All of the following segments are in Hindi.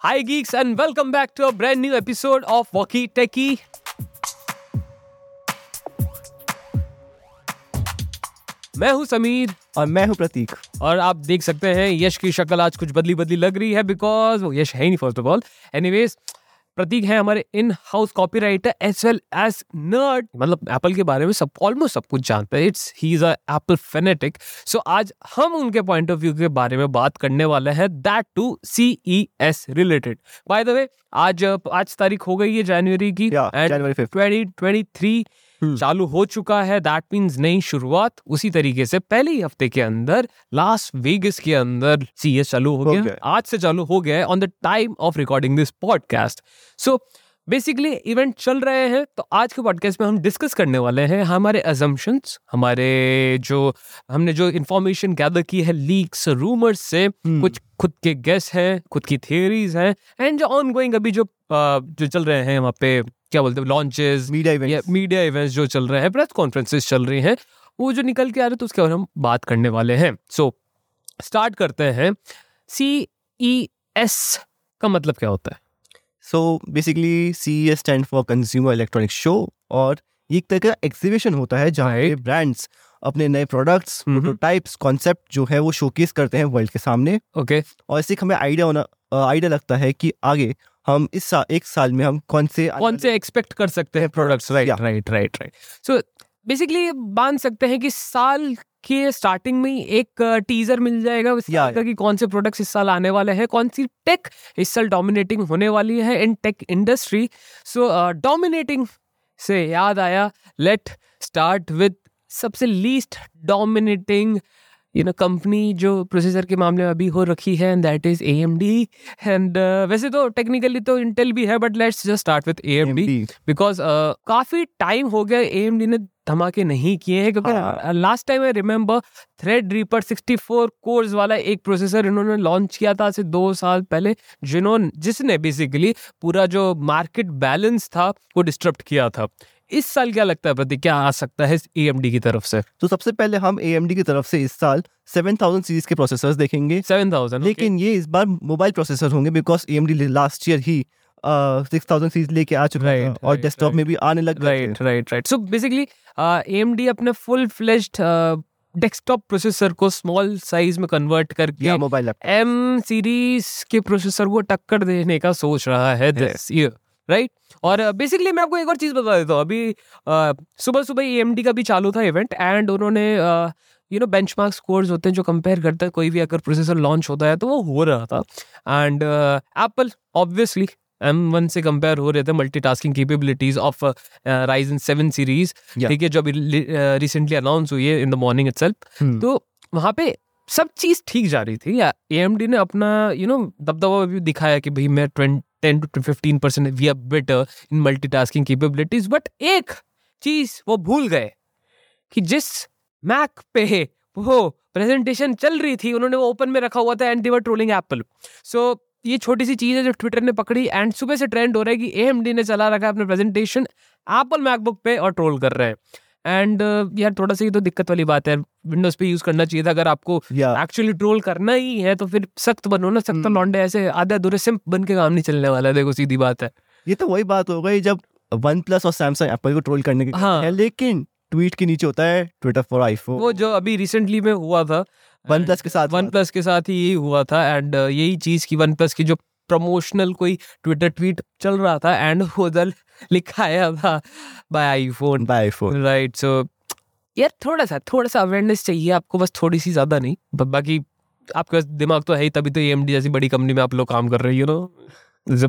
Hi, geeks, and welcome back to a brand new episode of Walkie Techie. मैं हूँ समीर। और मैं हूँ प्रतीक। और आप देख सकते हैं यश की शक्ल आज कुछ बदली बदली लग रही है बिकॉज़ वो यश है ही नहीं first of all anyways Prateek है हमारे in house copywriter as well as nerd मतलब एप्पल के बारे में सब ऑलमोस्ट सब कुछ जानते हैं। It's he is a Apple fanatic so आज हम उनके पॉइंट ऑफ़ व्यू के बारे में बात करने वाले हैं। That to C E S related by the way आज आज तारीख हो गई है जनवरी की। Yeah, January 5th. Twenty twenty three. चालू हो चुका है। दैट मीन्स नई शुरुआत उसी तरीके से पहले ही हफ़्ते के अंदर लास्ट वेगस के अंदर सी चालू हो गया। गया। आज से चालू हो गया है on the time of recording this podcast so basically event चल रहे हैं तो आज के पॉडकास्ट में हम डिस्कस करने वाले हैं हमारे अजम्पशंस हमारे जो हमने जो इंफॉर्मेशन गैदर की है लीक्स रूमर्स से Hmm. कुछ खुद के गेस हैं खुद की थियरीज हैं एंड जो ऑन गोइंग अभी जो अ, जो चल रहे हैं वहाँ पे क्या बोलते हैं लॉन्चेस मीडिया या इवेंट्स मीडिया इवेंट्स जो चल रहे हैं प्रेस कॉन्फ्रेंसेस चल रही हैं वो जो निकल के आ रहे हैं तो उसके बारे में हम बात करने वाले हैं। सो so, स्टार्ट करते हैं। सी ई एस का मतलब क्या होता है? So basically C stand for consumer electronic show और ये एक तरह का एग्जीबिशन होता है जहाँ. ब्रांड्स अपने नए प्रोडक्ट्स. प्रोटोटाइप्स कॉन्सेप्ट जो है वो शोकेस करते हैं वर्ल्ड के सामने ओके okay. और इससे हमें आइडिया होना आइडिया लगता है कि आगे हम इस सा, एक साल में हम कौन से कौन से एक्सपेक्ट कर सकते हैं products right right right right so basically मान सकते हैं कि साल के स्टार्टिंग में ही एक टीजर मिल जाएगा इस Yeah, साल का कौन से प्रोडक्ट्स इस साल आने वाले हैं कौन सी टेक इस साल डोमिनेटिंग होने वाली है in tech industry so dominating से याद आया लेट स्टार्ट विद सबसे least dominating you know company जो प्रोसेसर के मामले में अभी हो रखी है and that is A M D and वैसे तो टेक्निकली तो इंटेल भी है but let's just start with A M D because काफ़ी टाइम हो गया ए एम डी ने धमाके नहीं किए हैं क्योंकि। Last time I remember Threadripper 64 cores वाला एक प्रोसेसर इन्होंने लॉन्च किया था से दो साल पहले जिन्होंने जिसने बेसिकली पूरा जो मार्केट बैलेंस था वो डिस्टर्ब किया था। इस साल क्या लगता है प्रति क्या आ सकता है ए एम की तरफ़ से? तो सबसे पहले हम ए की तरफ़ से इस साल 7000 सीरीज़ के प्रोसेसर्स देखेंगे। सेवन थाउज़ेंड लेकिन ये इस बार मोबाइल प्रोसेसर होंगे बिकॉज़ ए लास्ट ईयर ही सिक्स थाउज़ेंड सीरीज़ लेके आ चुका है और right, डेस्कटॉप में भी आने लग right right right so basically A अपने फुल फ्लेज्ड डेस्कटॉप प्रोसेसर को स्मॉल साइज़ में कन्वर्ट करके मोबाइल एम सीरीज़ के प्रोसेसर को टक्कर देने का सोच रहा है दिस ईयर राइट और बेसिकली मैं आपको एक और चीज़ बता देता हूँ। अभी सुबह सुबह ई का भी चालू था इवेंट एंड उन्होंने यू नो बेंचमार्क स्कोर्स होते हैं जो कंपेयर करता है कोई भी अगर प्रोसेसर लॉन्च होता है तो वो हो रहा था। And Apple obviously M one से कंपेयर हो रहे थे multitasking capabilities of Ryzen seven series ठीक है जो अभी रिसेंटली अनाउंस हुई है इन द मॉर्निंग इटसेल्फ। तो वहाँ पे सब चीज़ ठीक जा रही थी। ए ने अपना यू नो दबदबा भी दिखाया कि भाई मैं ten to fifteen percent we are better in multitasking capabilities but एक चीज़ वो भूल गए कि जिस मैक पे वो प्रेजेंटेशन चल रही थी उन्होंने वो ओपन में रखा हुआ था and they were trolling Apple so ये छोटी सी चीज़ है जो ट्विटर ने पकड़ी एंड सुबह से ट्रेंड हो रहा है कि ए ने चला रखा है अपने प्रेजेंटेशन एप्पल मैकबुक पे और ट्रोल कर रहे हैं। एंड uh, यार थोड़ा सा ये तो दिक्कत वाली बात है। विंडोज़ पे यूज़ करना चाहिए था। अगर आपको एक्चुअली ट्रोल करना ही है तो फिर सख्त बनो ना सख्त हम्म। लौंडे ऐसे आधे अधूरे सिंप बन के काम नहीं चलने वाला है। देखो सीधी बात है। ये तो वही बात हो गई जब वन प्लस और सैमसंग एप्पल को ट्रोल करने के हाँ। है लेकिन ट्वीट के नीचे होता है ट्विटर फॉर आईफोन वो जो अभी रिसेंटली में हुआ था वन प्लस के साथ वन प्लस के साथ ही यही हुआ था एंड यही चीज़ की वन प्लस की जो प्रमोशनल कोई ट्विटर ट्वीट चल रहा था एंड उधर लिखाया था bye iPhone bye iPhone right so यार थोड़ा सा थोड़ा सा अवेयरनेस चाहिए आपको बस थोड़ी सी ज़्यादा नहीं। बाकी आपके पास दिमाग तो है ही तभी तो एएमडी जैसी बड़ी कंपनी में आप लोग काम कर रहे हो no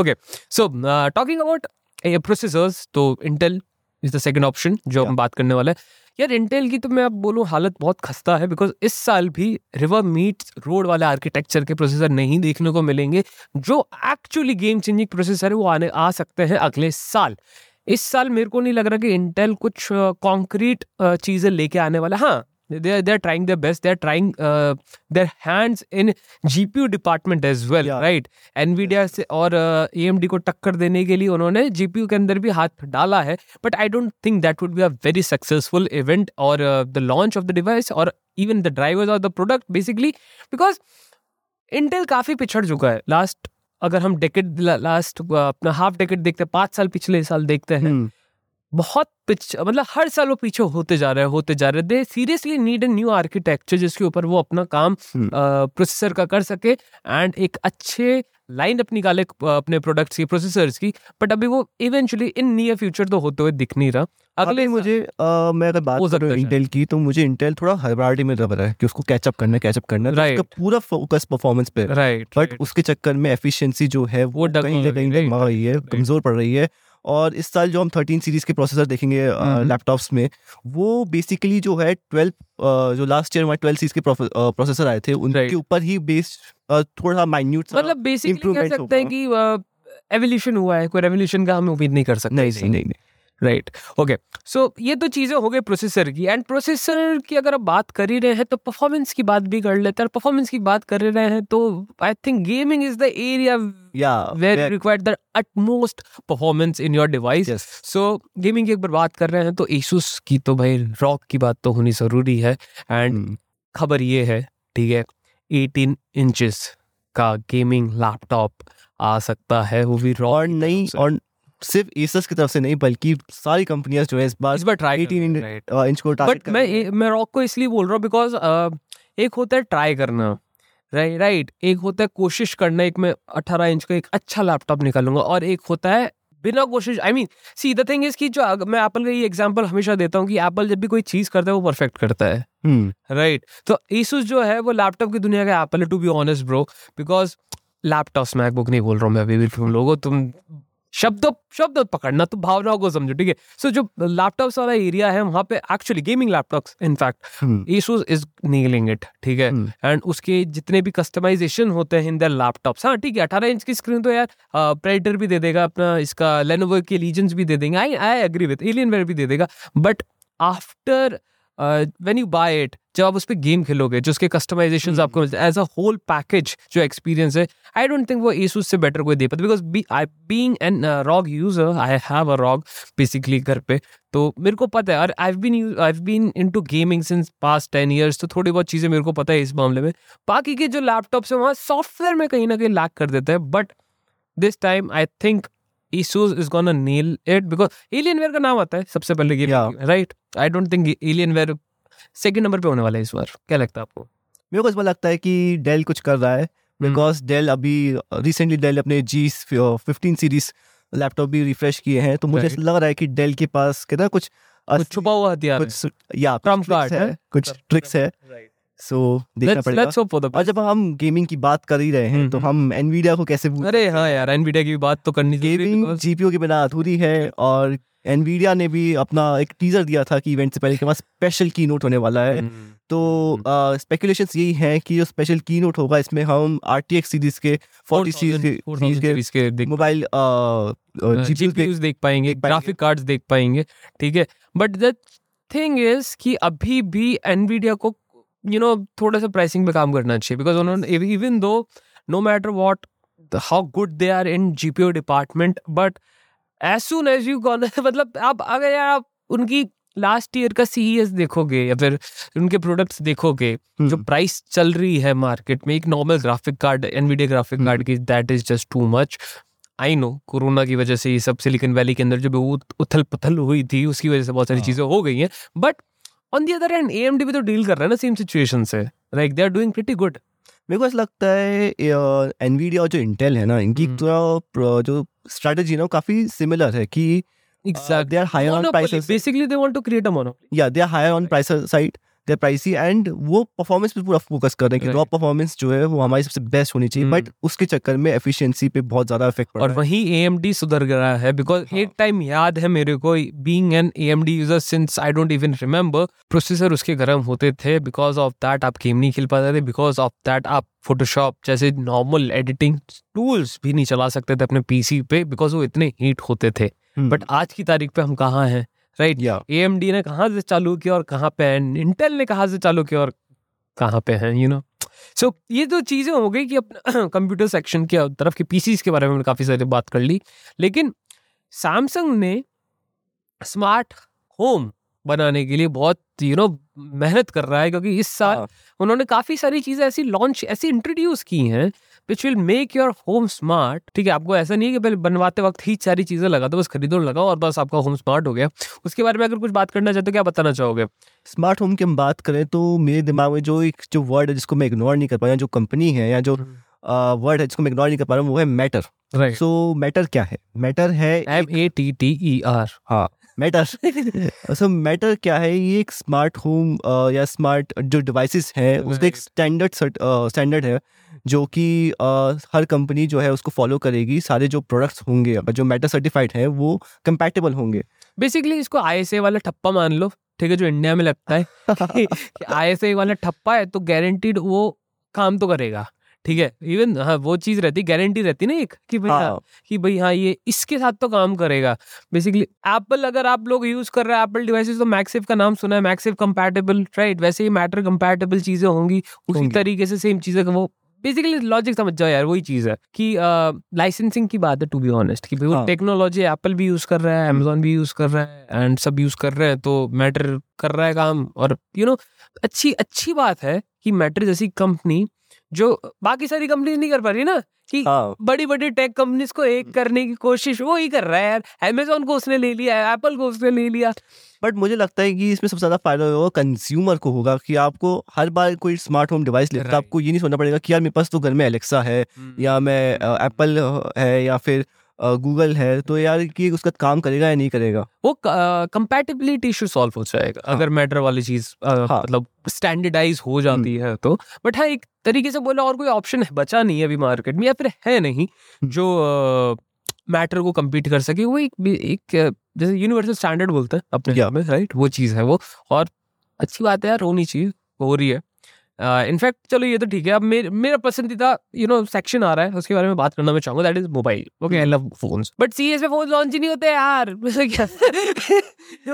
okay so talking about processors तो Intel is the second option जो हम बात करने वाले हैं। यार इंटेल की तो मैं अब बोलूँ हालत बहुत खस्ता है बिकॉज़ इस साल भी रिवर मीट रोड वाले आर्किटेक्चर के प्रोसेसर नहीं देखने को मिलेंगे जो एक्चुअली गेम चेंजिंग प्रोसेसर है, वो आने, आ सकते हैं अगले साल इस साल मेरे को नहीं लग रहा कि इंटेल कुछ कॉन्क्रीट चीज़ें लेके आने वाला है। हाँ they are, they're trying their best they're trying uh, their hands in gpu department as well Yeah. right nvidia से और uh, amd को टक्कर देने के लिए उन्होंने gpu के अंदर भी हाथ डाला है but i don't think that would be a very successful event or uh, the launch of the device or even the drivers or the product basically because Intel काफ़ी पिछड़ चुका है लास्ट अगर हम डेकेड लास्ट अपना हाफ़ डेकेड देखते हैं पाँच साल पिछले साल देखते हैं हम्म, बहुत पिछ मतलब हर साल वो पीछे होते जा रहे हैं होते जा रहे। हैं they seriously need a new architecture जिसके ऊपर वो अपना काम हम्म। प्रोसेसर का कर सके एंड एक अच्छे लाइन अप निकाले अपने प्रोडक्ट्स की प्रोसेसर्स की। बट अभी वो इवेंचुअली इन नियर फ्यूचर तो होते हुए दिख नहीं रहा। अगले मुझे अ, मैं अगर बात करूँ इंटेल की तो मुझे इंटेल थोड़ा हड़बड़ाहटी में रहा है कि उसको कैचअप करना कैचअप करना। है तो Right. पूरा फोकस परफॉर्मेंस पे। राइट बट उसके चक्कर में एफिशिएंसी जो है वो कहीं ना कहीं रही है कमज़ोर पड़ रही है। और इस साल जो हम 13 सीरीज़ के प्रोसेसर देखेंगे हम्म। लैपटॉप्स में वो बेसिकली जो है 12 जो लास्ट ईयर हमारे 12 सीरीज़ के प्रोसेसर आए थे उनके ऊपर ही बेस थोड़ा माइन्यूट मतलब बेसिकली कह सकते हैं कि एवोल्यूशन हुआ है कोई रेवोल्यूशन का हम उम्मीद नहीं कर सकते नहीं नहीं नहीं। राइट ओके सो ये तो चीज़ें हो गई प्रोसेसर की एंड प्रोसेसर की अगर आप बात कर ही रहे हैं तो परफॉर्मेंस की बात भी कर लेते हैं। परफॉर्मेंस की बात कर रहे हैं तो I think gaming is the area या where required the utmost performance in your device so gaming की एक बार बात कर रहे हैं तो Asus की तो भाई रॉक की बात तो होनी ज़रूरी है। एंड हम्म, खबर ये है ठीक है 18 इंचेस का गेमिंग लैपटॉप आ सकता है वो भी और नहीं और सिर्फ़ एसस की तरफ़ से नहीं बल्कि सारी कंपनियाँ जो है इस बार इस बार ट्राई 18 इंच को टारगेट बट मैं मैं रॉक को इसलिए बोल रहा हूँ बिकॉज़ एक होता है ट्राई करना राइट राइट एक होता है कोशिश करना एक मैं 18 इंच का एक अच्छा लैपटॉप निकालूँगा और एक होता है बिना कोशिश I mean see the thing is कि जो मैं एप्पल का ये एग्जांपल हमेशा देता हूँ कि एप्पल जब भी कोई चीज़ करता है वो परफेक्ट करता है। हम्म। राइट तो Asus जो है वो लैपटॉप की दुनिया का एप्पल है to be honest bro because laptop MacBook नहीं बोल रहा हूँ मैं अभी भी तुम लोगों तुम शब्दों शब्द पकड़ना तो भावनाओं को समझो ठीक है? सो जो लैपटॉप्स वाला एरिया है वहाँ पे actually gaming laptops in fact Asus is nailing it ठीक है। एंड उसके जितने भी कस्टमाइजेशन होते हैं इन दर लैपटॉप्स हाँ ठीक है अठारह इंच की स्क्रीन तो यार प्रेडिटर भी दे देगा अपना इसका लेनोवो के लीजेंस भी दे देंगे I I agree with Alienware भी दे देगा but after when you buy it जब आप उस पर गेम खेलोगे जो उसके कस्टमाइजेशन हम्म। आपको मिलते हैं एज अ होल पैकेज जो एक्सपीरियंस है आई डोंट थिंक वो Asus से बेटर कोई दे पाता because I being an ROG user I have a ROG basically घर पे तो मेरे को पता है और I been I been into gaming since past ten years तो थोड़ी बहुत चीज़ें मेरे को पता है इस मामले में बाकी के जो लैपटॉप्स हैं वहाँ सॉफ्टवेयर में कहीं ना कहीं लैक कर देते हैं but this time I think Asus is gonna nail it because Alienware का नाम आता है सबसे पहले game right I don't think Alienware second number पे होने वाला है इस बार। क्या लगता है आपको? मेरे को इस बार लगता है कि डेल कुछ कर रहा है। बिकॉज़ डेल अभी रिसेंटली डेल अपने जी फिफ्टीन सीरीज़ लैपटॉप भी रिफ्रेश किए हैं तो मुझे लग रहा है कि डेल के पास कहता कुछ कुछ छुपा हुआ हथियार कुछ या ट्रिक्स है है? कुछ ट्रिक्स है। सो देखना Let's पड़ेगा। let's hope for the और जब हम गेमिंग की बात कर ही रहे हैं तो। हम एनवीडिया को कैसे अरे हाँ? यार एनवीडिया की बात तो करनी गेमिंग जीपीयू के बिना अधूरी है और एनवीडिया ने भी अपना एक टीजर दिया था कि इवेंट से पहले के पास स्पेशल की नोट होने वाला है। तो स्पेकुलेशंस यही हैं कि जो स्पेशल की नोट होगा इसमें हम आर टी एक्स सीरीज़ के 4000 सीरीज़ के मोबाइल जीपीयू देख पाएँगे देख पाएँगे। ग्राफिक कार्ड्स देख पाएँगे ठीक है? बट द थिंग इज़ कि अभी भी एनवीडिया को यू नो थोड़ा सा प्राइसिंग पे काम करना चाहिए बिकॉज़ उन्होंने even though no matter what how good they are in G P O department but as soon as you gone मतलब आप अगर यार आप उनकी लास्ट ईयर का सीईएस देखोगे या फिर उनके प्रोडक्ट्स देखोगे जो प्राइस चल रही है मार्केट में एक normal graphic card an Nvidia graphic hmm. Card की that is just too much I know corona की वजह से ये सब सिलिकन वैली के अंदर जो भी उथल पुथल हुई थी उसकी वजह से बहुत सारी हाँ। चीज़ें हो गई हैं but on the other end AMD भी तो डील कर रहे हैं ना सेम सिचुएशन से. Like they are doing pretty good मेरे को ऐसा लगता है एनवीडिया और जो इंटेल है ना इनकी हम्म। थोड़ा जो स्ट्रेटेजी ना काफ़ी सिमिलर है कि they are higher on prices basically they want to create a monopoly या they are higher on prices side they pricey and वो परफॉर्मेंस पे पूरा फोकस कर रहे हैं कि. रॉ परफॉर्मेंस जो है वो हमारी सबसे बेस्ट होनी चाहिए। बट उसके चक्कर में एफिशिएंसी पे बहुत ज़्यादा इफ़ेक्ट पड़ और रहा है वहीं AMD सुधर गया है बिकॉज़ हाँ। एक टाइम याद है मेरे को being an AMD user since I don't even remember processor उसके गर्म होते थे बिकॉज़ ऑफ़ दैट आप गेम नहीं खेल पाते थे बिकॉज़ ऑफ़ दैट आप फोटोशॉप जैसे नॉर्मल एडिटिंग टूल्स भी नहीं चला सकते थे अपने पीसी पे बिकॉज़ वो इतने हीट होते थे। बट आज की तारीख पे हम कहाँ हैं राइट? या। एम डी ने कहाँ से चालू किया और कहाँ पे है? इंटेल ने कहाँ से चालू किया और कहाँ पे है यू नो सो ये तो चीज़ें हो गई कि अपना कंप्यूटर सेक्शन के तरफ़ के पीसीस के बारे में काफ़ी सारी बात कर ली। लेकिन सैमसंग ने स्मार्ट होम बनाने के लिए बहुत यू नो मेहनत कर रहा है क्योंकि इस साल हाँ, उन्होंने काफ़ी सारी चीज़ें ऐसी लॉन्च ऐसी इंट्रोड्यूस की हैं which will make your home smart ठीक है आपको ऐसा नहीं है कि पहले बनवाते वक्त ही सारी चीज़ें लगा दो बस खरीदो लगाओ और बस आपका होम स्मार्ट हो गया। उसके बारे में अगर कुछ बात करना चाहते हो क्या बताना चाहोगे? स्मार्ट होम की हम बात करें तो मेरे दिमाग में जो एक जो वर्ड है जिसको मैं इग्नोर नहीं कर पा रहा जो कंपनी है या जो वर्ड है जिसको मैं इग्नोर नहीं कर पा रहा हूँ वो है मैटर राइट सो मैटर क्या है? मैटर है M A T T E R हाँ। मैटर सो मैटर क्या है? ये एक स्मार्ट होम या स्मार्ट जो डिवाइसेस है उसका एक स्टैंडर्ड स्टैंडर्ड है जो कि uh, हर कंपनी जो है उसको फॉलो करेगी। सारे जो प्रोडक्ट्स होंगे जो मैटर सर्टिफाइड है वो कंपैटिबल होंगे। बेसिकली इसको आईएसए वाला ठप्पा मान लो ठीक है जो इंडिया में लगता है। आई वाला ठप्पा है तो गारंटीड वो काम तो करेगा। ठीक है? इवन हाँ वो चीज़ रहती गारंटी रहती ना एक कि भाई हाँ, हाँ। कि भाई हाँ ये इसके साथ तो काम करेगा। बेसिकली एप्पल अगर आप लोग यूज़ कर रहे हैं एप्पल डिवाइसेस तो मैक्सिव का नाम सुना है मैक्सिव कंपैटिबल राइट वैसे ही मैटर कंपैटिबल चीज़ें होंगी उसी तरीके से सेम चीज़ें वो बेसिकली लॉजिक समझ जाओ यार वही चीज़ है कि लाइसेंसिंग की बात है टू बी ऑनेस्ट कि भाई वो हाँ। टेक्नोलॉजी एप्पल भी यूज़ कर रहा है अमेजोन भी यूज़ कर रहा है एंड सब यूज़ कर रहे हैं तो मैटर कर रहा है काम और यू नो अच्छी अच्छी बात है कि मैटर जैसी कंपनी जो बाकी सारी कंपनी नहीं कर पा रही ना कि हाँ। बड़ी बड़ी टेक कंपनीज़ को एक करने की कोशिश वो ही कर रहा है यार। अमेजोन को उसने ले लिया है एप्पल को उसने ले लिया। बट मुझे लगता है कि इसमें सबसे ज़्यादा फ़ायदा होगा कंज्यूमर को होगा कि आपको हर बार कोई स्मार्ट होम डिवाइस लेता है आपको ये नहीं सोचना पड़ेगा कि यार मेरे पास तो घर में एलेक्सा है या मैं एप्पल है या फिर गूगल है तो यार कि उसका काम करेगा या नहीं करेगा? वो कंपैटिबिलिटी इशू सॉल्व हो जाएगा हाँ। अगर मैटर वाली चीज़ हाँ। मतलब स्टैंडर्डाइज हो जाती है तो। बट हाँ एक तरीके से बोला और कोई ऑप्शन है बचा नहीं है अभी मार्केट में या फिर है नहीं जो मैटर को कम्पीट कर सके वो एक एक जैसे यूनिवर्सल स्टैंडर्ड बोलते हैं अपने में राइट वो चीज़ है वो। और अच्छी बात है यार होनी चाहिए हो रही है। इनफैक्ट uh, चलो ये तो ठीक है। अब मेरे मेरा पसंदीदा यू नो सेक्शन आ रहा है उसके बारे में बात करना मैं चाहूँगा that is mobile okay I love phones but CES में फ़ोन लॉन्च ही नहीं होते यार। मतलब क्या?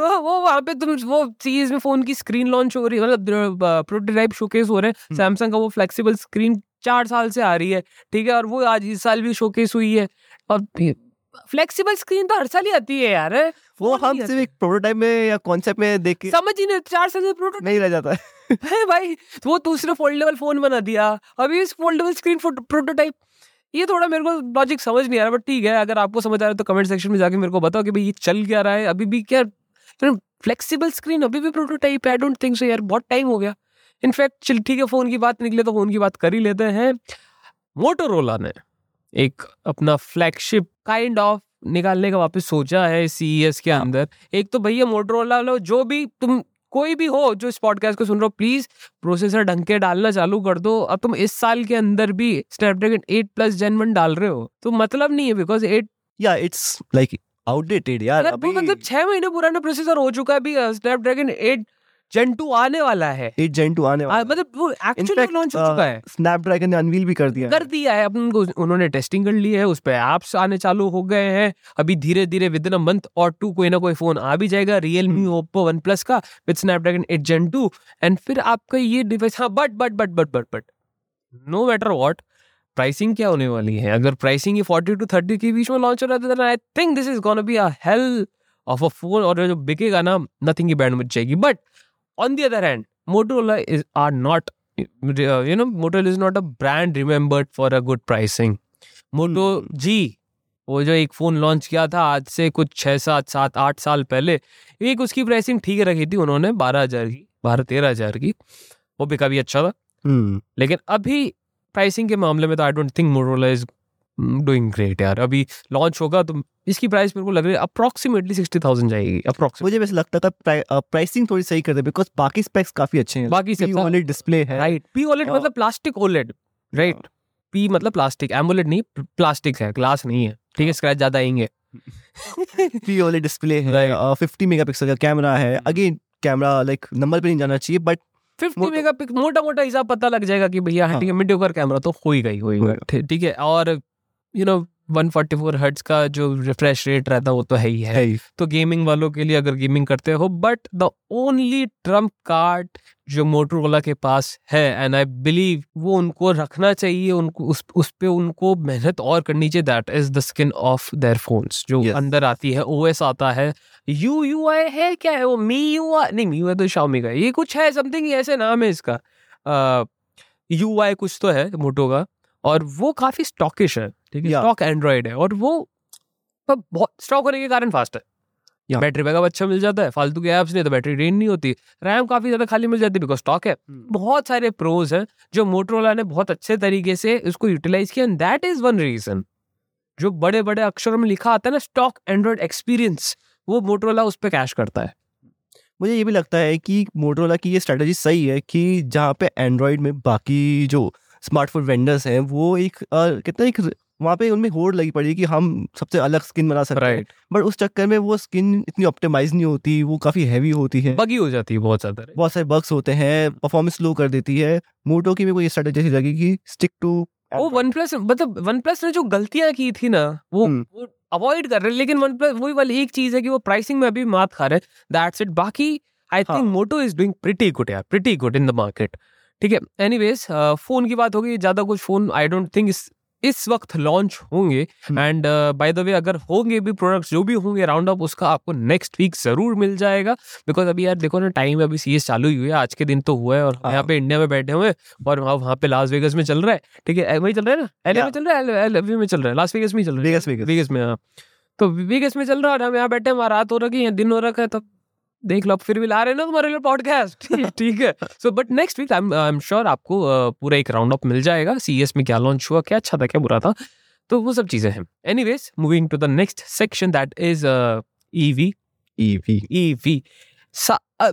वो वो वहाँ पे तुम वो सीएस में फ़ोन की स्क्रीन लॉन्च हो रही है। मतलब प्रोटोटाइप शोकेस हो रहे हैं। हम्म। सैमसंग का वो फ्लेक्सिबल स्क्रीन चार साल से आ रही है। ठीक है और वो आज इस साल भी शोकेस हुई है। और फ्लेक्सिबल स्क्रीन तो हर साल ही आती है यार। वो हम सिर्फ़ एक प्रोटोटाइप में या कॉन्सेप्ट में देख समझ ही नहीं चार साल से प्रोटोटाइप नहीं रह जाता है। है भाई, वो दूसरा फोल्डेबल फ़ोन बना दिया। अभी इस फोल्डेबल स्क्रीन प्रोटोटाइप ये थोड़ा मेरे को लॉजिक समझ नहीं आ रहा बट ठीक है, अगर आपको समझ आ रहा है तो कमेंट सेक्शन में जाके मेरे को बताओ कि भाई ये चल क्या रहा है। अभी भी क्या फ्लेक्सिबल स्क्रीन अभी भी prototype I don't think so यार, बहुत टाइम हो गया। इनफैक्ट चल ठीक है फ़ोन की बात निकले तो फ़ोन की बात कर ही लेते हैं। मोटोरोला ने एक अपना फ्लैगशिप काइंड ऑफ़ निकालने का वापस सोचा है सीईएस के हाँ। अंदर। एक तो भैया मोटरोला लो, जो भी तुम कोई भी हो जो इस पॉडकास्ट को सुन रहा हो प्लीज़ प्रोसेसर ढंग के डालना चालू कर दो। अब तुम इस साल के अंदर भी Snapdragon eight plus gen one डाल रहे हो। तो मतलब नहीं है बिकॉज़ एट या इट्स लाइक आउटडेटेड यार अभी मतलब छह महीने पुराना प्रोसेसर हो चुका है अभी स्नैपड्रैगन 8 जेन 2 आने वाला है। 8 जेन 2 आने आ, वाला मतलब वो एक्चुअली लॉन्च हो चुका है। स्नैपड्रैगन ने अनवील भी कर दिया कर दिया है अपन को उन्होंने टेस्टिंग कर ली है उस पर ऐप्स आने चालू हो गए हैं। अभी धीरे धीरे within a month or two कोई ना कोई फ़ोन आ भी जाएगा रियलमी ओप्पो वन प्लस का with Snapdragon eight gen two and फिर आपका ये डिवाइस हाँ but but but but but but no matter what pricing क्या होने वाली है? अगर प्राइसिंग ये फोर्टी टू थर्टी के बीच में लॉन्च हो रहा है तो I think this is gonna be a hell of a phone और जो बिकेगा ना नथिंग की बैंड मच जाएगी। But on the other hand motorola is are not uh, you know motorola is not a brand remembered for a good pricing. Moto hmm. g वो जो एक फ़ोन लॉन्च किया था आज से कुछ छः सात सात आठ साल पहले एक उसकी प्राइसिंग ठीक रखी थी उन्होंने बारह हज़ार की बारह तेरह हज़ार की। वो बिका भी अच्छा था। हम्म लेकिन अभी प्राइसिंग के मामले में तो I don't think Motorola is doing great यार। अभी लॉन्च होगा तो इसकी प्राइस मेरे को लग रही है अप्रोक्सीमेटली सिक्सटी थाउज़ेंड जाएगी अप्रोक्सीमेट मुझे वैसे लगता था प्राइसिंग थोड़ी सही कर दे बिकॉज़ बाकी स्पेक्स काफ़ी अच्छे हैं। बाकी से OLED डिस्प्ले है। राइट पी ओलेड हाँ। मतलब प्लास्टिक ओलेड राइट पी मतलब प्लास्टिक एमोलेड नहीं प्लास्टिक है ग्लास नहीं है। ठीक है स्क्रैच ज़्यादा आएँगे। पी ओलेड डिस्प्ले है. Hmm. फिफ्टी मेगापिक्सल का कैमरा है। अगेन कैमरा लाइक नंबर पे नहीं जाना चाहिए बट फिफ्टी मेगा मोटा मोटा हिसाब पता लग जाएगा कि भैया हाँ हाँ। ठीक है मीडियोकर कैमरा तो हो ही गई हो ही ठीक है और यू नो 144 हर्ट्ज का जो रिफ्रेश रेट रहता वो तो है ही है। ही। तो गेमिंग वालों के लिए अगर गेमिंग करते हो but the only trump card जो मोटरोला के पास है एंड आई बिलीव वो उनको रखना चाहिए उनको उस उस पे उनको मेहनत और करनी चाहिए that is the skin of their phones जो Yes. अंदर आती है ओएस आता है। यू यू आई है क्या? है वो मी यू आई नहीं मी यू तो Xiaomi का ये कुछ है समथिंग ऐसे नाम है इसका। यू uh, आई कुछ तो है मोटो का और वो काफ़ी स्टॉकिश है ठीक है? स्टॉक एंड्रॉइड है और वो बहुत स्टॉक होने के कारण फास्ट है. बैटरी बैकअप अच्छा मिल जाता है फालतू के ऐप्स नहीं तो बैटरी ड्रेन नहीं होती रैम काफ़ी ज़्यादा खाली मिल जाती है बिकॉज़ स्टॉक है। बहुत सारे प्रोज हैं जो मोटरोला ने बहुत अच्छे तरीके से उसको यूटिलाइज किया and that is one reason जो बड़े बड़े अक्षरों में लिखा आता है ना स्टॉक एंड्रॉइड एक्सपीरियंस वो मोटरोला उस पर कैश करता है। मुझे ये भी लगता है कि मोटरोला की ये स्ट्रेटजी सही है कि जहाँ पे एंड्रॉयड में बाकी जो स्मार्टफ़ोन वेंडर्स हैं वो एक कितना एक वहाँ पे उनमें होड़ लगी पड़ी कि हम सबसे अलग स्किन बना सकते हैं। बट उस चक्कर में वो स्किन इतनी ऑप्टिमाइज नहीं होती वो काफ़ी हैवी होती है। बगी हो जाती है बहुत ज़्यादा बहुत सारे बग्स होते हैं परफॉर्मेंस स्लो कर देती है। मोटो की भी कोई स्ट्रेटजी लगी कि स्टिक टू वो वन प्लस मतलब वन प्लस ने जो गलतियाँ की थी ना वो हम्म। अवॉइड कर रहे हैं लेकिन वन प्लस वही वाली एक चीज़ है कि वो प्राइसिंग में अभी मात खा रहे हैं। दैट्स इट बाकी आई हाँ। Think Moto is doing pretty good यार pretty good in the market ठीक है? एनीवेज फ़ोन की बात होगी ज़्यादा कुछ फ़ोन आई डोंट थिंक इस इस वक्त लॉन्च होंगे। एंड बाय द वे अगर होंगे भी प्रोडक्ट्स जो भी होंगे राउंड अप उसका आपको नेक्स्ट वीक ज़रूर मिल जाएगा। बिकॉज़ अभी यार देखो ना टाइम अभी सीएस चालू ही हुई है आज के दिन तो हुआ है और हाँ। यहाँ पे इंडिया में बैठे हुए और वहाँ वहाँ पे लास वेगस में चल रहा है। ठीक है वही चल रहा है ना? एलए में चल रहा है? एलए में चल रहा है? लास वेगस में ही चल रहा है। वेगस में हाँ। तो वेगस में चल रहा है और हम यहाँ बैठे हैं वहाँ रात हो रखी है दिन हो रखा है तब देख लो फिर भी ला रहे ना तुम्हारे लिए पॉडकास्ट ठीक है। So but next week I am sure आपको पूरा एक राउंड अप मिल जाएगा। सीएस में क्या लॉन्च हुआ क्या अच्छा था क्या बुरा था। तो वो सब चीज़ें हैं। Anyways moving to the next section that is EV EV EV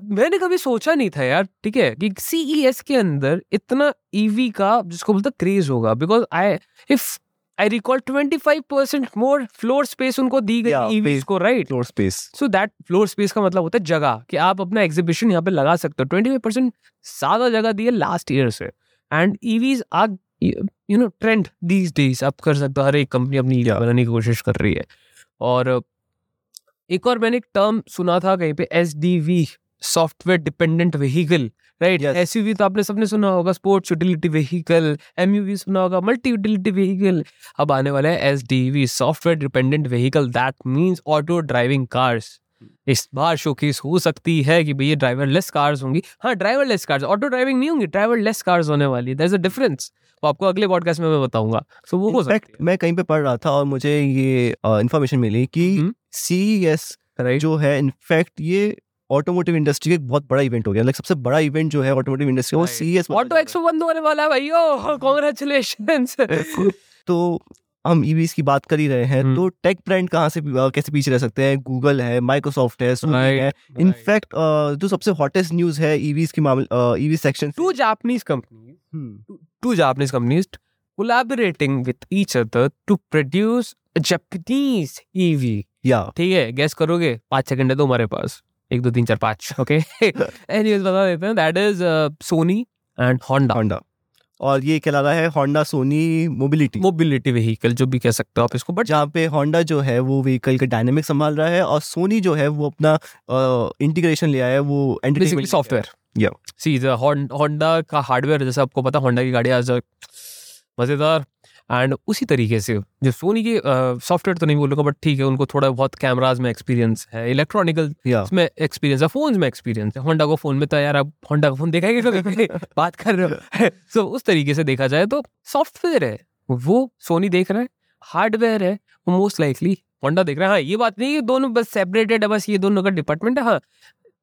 मैंने कभी सोचा नहीं था यार ठीक है कि सीईएस के अंदर इतना ईवी का जिसको बोलते क्रेज होगा। Because I if I recall 25 percent more floor space उनको दी गई ईवीज को right floor space so that floor space का मतलब होता है जगह कि आप अपना एग्जीबिशन यहाँ पे लगा सकते हो। ट्वेंटी फाइव परसेंट ज़्यादा जगह दी है लास्ट ईयर से। And EVs are you know trend these days आप कर सकते हो हर एक कंपनी अपनी Yeah. बनाने की कोशिश कर रही है। और एक और मैंने एक टर्म सुना था कहीं पे S D V software dependent vehicle right. Yes तो आपने सबने सुना होगा स्पोर्ट्स यूटिलिटी व्हीकल एमयूवी सुना होगा मल्टी यूटिलिटी व्हीकल अब आने वाला है S D software dependent vehicle that means auto driving cars इस बार शोकेस हो सकती है कि भैया ड्राइवर लेस कार्स होंगी। हाँ driverless cars auto driving नहीं होंगी ड्राइवर लेस कार्स होने वाली है। अ डिफरेंस वो आपको अगले पॉडकास्ट में मैं बताऊँगा। सो वो हो सकती मैं कहीं पे पढ़ रहा था और मुझे ये इन्फॉर्मेशन मिली कि। सी एस राइट जो है इनफैक्ट ये ऑटोमोटिव इंडस्ट्री का एक बहुत बड़ा इवेंट हो गया। लाइक सबसे बड़ा इवेंट जो है ऑटोमोटिव इंडस्ट्री का वो Right. C S Auto Expo बंद होने वाला है भाइयों कॉन्ग्रेचुलेशन तो हम ईवीज की बात कर ही रहे हैं। हम्म। तो टेक ब्रांड कहाँ से कैसे पीछे रह सकते हैं? गूगल है माइक्रोसॉफ्ट है है। इनफैक्ट जो सबसे हॉटेस्ट न्यूज़ है ईवीज की मामले EV section two Japanese companies, two Japanese companies collaborating with each other to produce a Japanese EV. या ठीक है गैस करोगे? पाँच सेकंड है तो हमारे पास। एक दो तीन चार पाँच ओके एनीवेज बता देते हैं that is Sony and Honda Honda और ये कहलाता है? Honda Sony mobility mobility vehicle जो भी कह सकते हो आप इसको बट जहाँ पे होंडा जो है वो व्हीकल का डायनेमिक संभाल रहा है और सोनी जो है वो अपना इंटीग्रेशन ले आया है वो entertainment software Yeah. See Honda का हार्डवेयर जैसे आपको पता होंडा की गाड़ी आज मज़ेदार एंड उसी तरीके से जो सोनी की सॉफ्टवेयर तो नहीं बोलूँगा बट ठीक है उनको थोड़ा बहुत कैमराज में एक्सपीरियंस है इलेक्ट्रॉनिकल में एक्सपीरियंस है फ़ोन में एक्सपीरियंस है। होंडा को फ़ोन में तो यार आप होंडा का फ़ोन देखा है बात कर रहे हो। सो उस तरीके से देखा जाए तो सॉफ्टवेयर है वो सोनी देख रहा है हार्डवेयर है वो मोस्ट लाइकली होंडा देख रहा है। हाँ ये बात नहीं है दोनों बस सेपरेटेड है बस ये दोनों का डिपार्टमेंट है। हाँ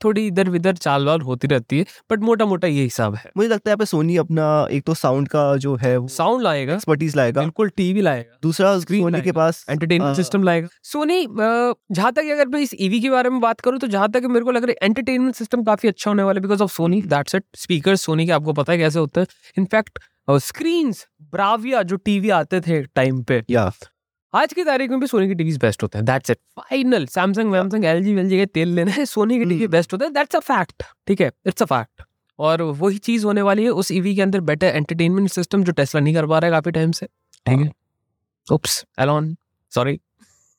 थोड़ी इधर उधर चाल वाल होती रहती है बट मोटा मोटा ये हिसाब है। मुझे लगता है यहाँ पे सोनी अपना एक तो साउंड का जो है साउंड लाएगा। एक्सपर्टीज लाएगा। बिल्कुल टीवी लाएगा। दूसरा सोनी के पास एंटरटेनमेंट सिस्टम लाएगा। सोनी जहाँ तक अगर मैं इस ईवी के बारे में बात करूँ तो जहाँ तक मेरे को लग रहा है एंटरटेनमेंट सिस्टम काफ़ी अच्छा होने वाला है because of Sony that's it speaker Sony के आपको पता है कैसे होते हैं। इनफैक्ट स्क्रीन ब्राविया जो टीवी आते थे टाइम पे या। आज की तारीख में भी सोनी के टीवी बेस्ट होते हैं। दैट्स इट फाइनल सैमसंग वैमसंग एल जी वेल जी तेल लेना है सोनी के टीवी हम्म। बेस्ट होते हैं। दैट्स अ फैक्ट ठीक है? इट्स अ फैक्ट और वही चीज़ होने वाली है उस ईवी के अंदर बेटर एंटरटेनमेंट सिस्टम जो टेस्ला नहीं कर पा रहा है काफ़ी टाइम से। ठीक है? उप्स एलॉन सॉरी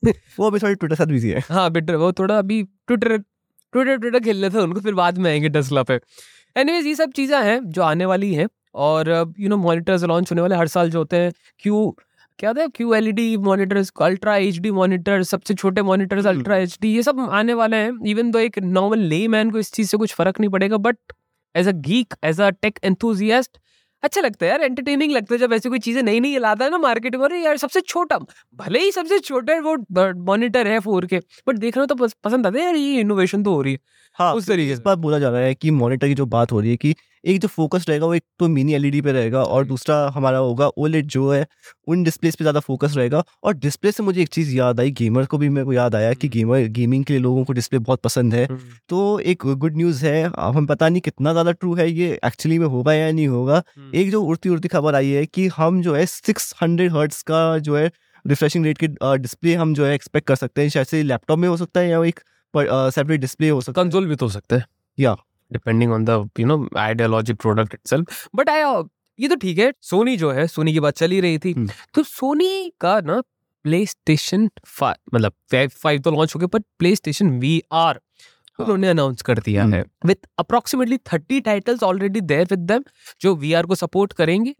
वो अभी थोड़ी ट्विटर साथ बिज़ी है। हाँ बेटर वो थोड़ा अभी ट्विटर ट्विटर ट्विटर खेल रहे थे उनको फिर बाद में आएँगे टेस्ला पे। एनीवेज ये सब चीज़ें हैं जो आने वाली हैं। और यू नो मॉनिटर्स लॉन्च होने वाले हर साल जो होते हैं। क्यू क्या था Q L E D monitors ultra H D monitor सबसे छोटे मॉनिटर्स। अल्ट्रा एच डी ये सब आने वाले हैं इवन दो एक नॉर्मल ले मैन को इस चीज़ से कुछ फ़र्क नहीं पड़ेगा but as a geek as a tech enthusiast अच्छा लगता है यार एंटरटेनिंग लगता है जब ऐसी कोई चीज़ें नई नई लाता है ना मार्केट में यार सबसे छोटा भले ही सबसे छोटा वो मॉनिटर है फोर के बट देखना तो पसंद आता है यार ये इनोवेशन तो हो रही है हाँ उस तरीके से बात बोला जा रहा है कि मॉनिटर की जो बात हो रही है कि एक जो फोकस रहेगा वो एक तो मिनी एलईडी पे रहेगा और दूसरा हमारा होगा ओलेट जो है उन डिस्प्लेस पे ज़्यादा फोकस रहेगा। और डिस्प्ले से मुझे एक चीज़ याद आई गेमर को भी मेरे को याद आया कि गेमर गेमिंग के लिए लोगों को डिस्प्ले बहुत पसंद है। तो एक गुड न्यूज़ है अब हम पता नहीं कितना ज़्यादा ट्रू है ये एक्चुअली में होगा या नहीं होगा। एक जो उड़ती उड़ती खबर आई है कि हम जो है सिक्स हंड्रेड हर्ट्स का जो है रिफ्रेशिंग रेट की डिस्प्ले हम जो है एक्सपेक्ट कर सकते हैं। शायद से लैपटॉप में हो सकता है या एक सेपरेट डिस्प्ले हो सकता है। कंसोल भी तो हो सकता है। Yeah. Depending on the you know ideology product itself but I ये तो ठीक है सोनी जो है सोनी की बात चली रही थी। हम्म। तो सोनी का ना प्ले स्टेशन मतलब फाइव तो लॉन्च हो गया पर प्ले स्टेशन वी आर उन्होंने अनाउंस कर दिया हम्म। है। With approximately thirty titles already there with them जो VR को सपोर्ट करेंगे।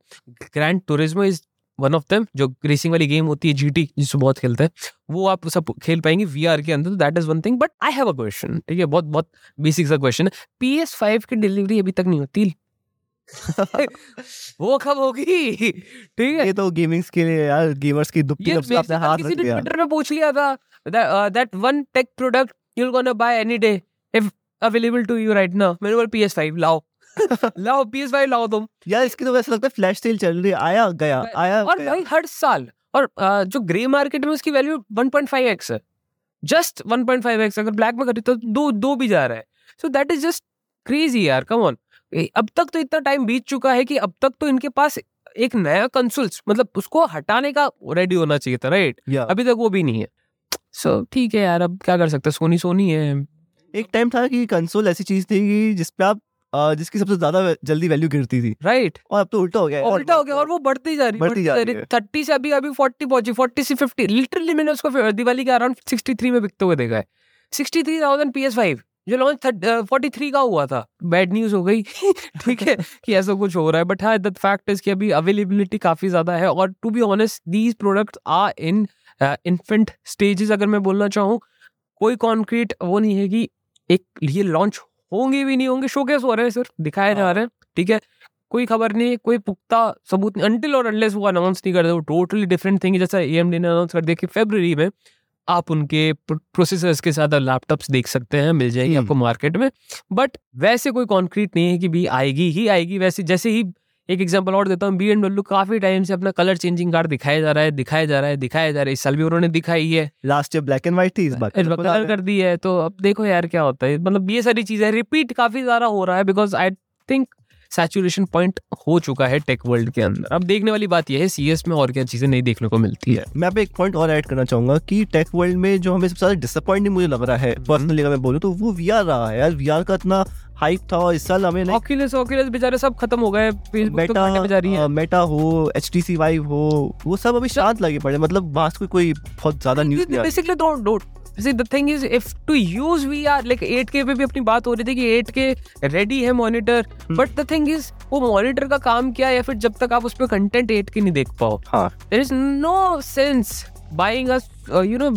Gran Turismo is one of them जो रेसिंग वाली गेम होती है जीटी जिसको बहुत खेलते हैं वो आप सब खेल पाएँगे वीआर के अंदर तो that is one thing but I have a question ठीक है बहुत बहुत बेसिक सा क्वेश्चन है। पी एस फाइव की डिलीवरी अभी तक नहीं होती। वो कब होगी? ठीक है। ये तो गेमिंग्स के लिए यार गेमर्स की से आपने हाथ रख दिया? ट्विटर में पूछ लिया था that one tech product you gonna buy any day if available to you right now मैंने बोला PS5 लाओ। लाओ PS5 लाओ तुम। यार इसकी तो वैसे लगता है फ्लैश सेल चल रही है। आया गया आया और गया। भाई हर साल और जो ग्रे मार्केट में उसकी वैल्यू 1.5x है। जस्ट 1.5x अगर ब्लैक में खरीदो तो दो दो भी जा रहा है। So that is just crazy यार कम ऑन अब तक तो इतना टाइम बीत चुका है कि अब तक तो इनके पास एक नया कंसोल्स मतलब उसको हटाने का रेडी होना चाहिए था राइट या। अभी तक वो भी नहीं है। सो so, ठीक है यार अब क्या कर सकते हैं? सोनी सोनी है। एक टाइम था कि कंसोल ऐसी चीज़ थी कि जिस पे आप जिसकी सबसे ज़्यादा जल्दी वैल्यू गिरती थी। राइट और अब तो उल्टा हो गया उल्टा हो गया और वो बढ़ती जा रही बढ़ती जा रही है। थर्टी से अभी अभी फोर्टी पहुँची फोर्टी से फिफ्टी लिटरली मैंने उसको दिवाली के अराउंड सिक्सटी थ्री में बिकते हुए देखा है। Sixty three thousand P S five जो लॉन्च फोर्टी थ्री का हुआ था। बैड न्यूज़ हो गई। ठीक है कि ऐसा कुछ हो रहा है। बट हाँ द फैक्ट इज़ कि अभी अवेलेबिलिटी काफ़ी ज़्यादा है। और to be honest these product are in infant stages अगर मैं बोलना चाहूँ। कोई कॉन्क्रीट वो नहीं है कि एक ये लॉन्च होंगे भी नहीं होंगे शोकेस हो रहे हैं सिर्फ़ दिखाए जा हाँ। रहे हैं ठीक है कोई खबर नहीं है कोई पुख्ता सबूत नहीं अनटिल और अनलेस वो अनाउंस नहीं करते वो टोटली डिफरेंट थिंग जैसा ए एम डी ने अनाउंस कर दिया कि फेब्रवरी में आप उनके प्रोसेसर्स के साथ लैपटॉप्स देख सकते हैं मिल जाएँगे हम्म। आपको मार्केट में बट वैसे कोई कॉन्क्रीट नहीं है कि भी आएगी ही आएगी वैसे जैसे ही एक एग्ज़ाम्पल और देता हूँ बी एंड काफ़ी टाइम से अपना कलर चेंजिंग कार दिखाया जा रहा है दिखाया जा रहा है दिखाया जा रहा है। इस साल भी उन्होंने दिखाई है। Last year black and white थी इस बार इस बार कलर कर दी है तो अब देखो यार क्या होता है। मतलब ये सारी चीज़ें रिपीट काफ़ी ज़्यादा हो रहा है because I think saturation point हो चुका है टेक वर्ल्ड के अंदर। अब देखने वाली बात यह है सीएस में और क्या चीज़ें नहीं देखने को मिलती है। मैं पे एक पॉइंट और ऐड करना चाहूँगा कि टेक वर्ल्ड में जो हमें सबसे ज़्यादा डिसअपॉइंटिंग मुझे लग रहा है हम्म। पर्सनली अगर मैं बोलूँ तो वो वीआर रहा है यार। वीआर का इतना हाइप था और इस साल हमें ऑक्यूलस ऑक्यूलस बेचारे सब खत्म हो गए। फेसबुक तो जा रही है। मेटा मेटा हो एच टी सी वाई हो वो सब अभी शांत लगे पड़े मतलब वहाँ कोई कोई बहुत ज़्यादा न्यूज़ नहीं basically don't don't See, the thing is, if to use VR, like 8K पे भी अपनी बात हो रही थी कि 8K रेडी है monitor. But the thing is वो मॉनिटर का काम क्या है या फिर जब तक आप उस पर कंटेंट 8K नहीं देख पाओ? There is no sense buying you know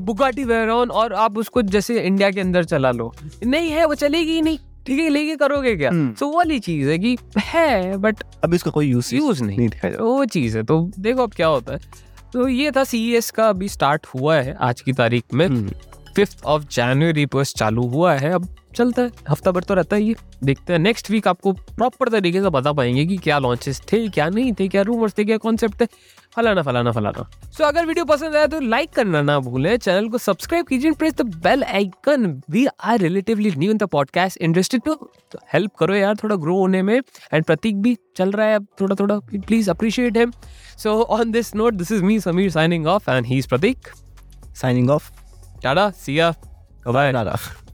Bugatti Veyron और आप उसको जैसे इंडिया के अंदर चला लो। नहीं है वो चलेगी ही नहीं। ठीक है लेके करोगे क्या। सो वो वाली चीज़ है कि है बट अभी इसका कोई यूज़ यूज़ नहीं नहीं। वो चीज़ है तो देखो अब क्या होता है। तो ये था सी का अभी स्टार्ट हुआ है आज की तारीख में हम्म। फिफ्थ ऑफ़ जनवरी पर चालू हुआ है। अब चलता है। हफ़्ता भर तो रहता है ये देखते हैं। नेक्स्ट वीक आपको प्रॉपर तरीके से बता पाएँगे कि क्या लॉन्चेस थे क्या नहीं थे क्या रूमर्स थे क्या कॉन्सेप्ट थे। फलाना फलाना फलाना। सो so, अगर वीडियो पसंद आया तो लाइक करना ना भूलें। चैनल को सब्सक्राइब कीजिए press the bell icon we are relatively new in the podcast industry तो हेल्प करो यार थोड़ा ग्रो होने में। एंड प्रतीक भी चल रहा है अब थोड़ा थोड़ा। Please appreciate him so on this note this is me Sameer signing off and he is Prateek signing off tata see ya bye नारा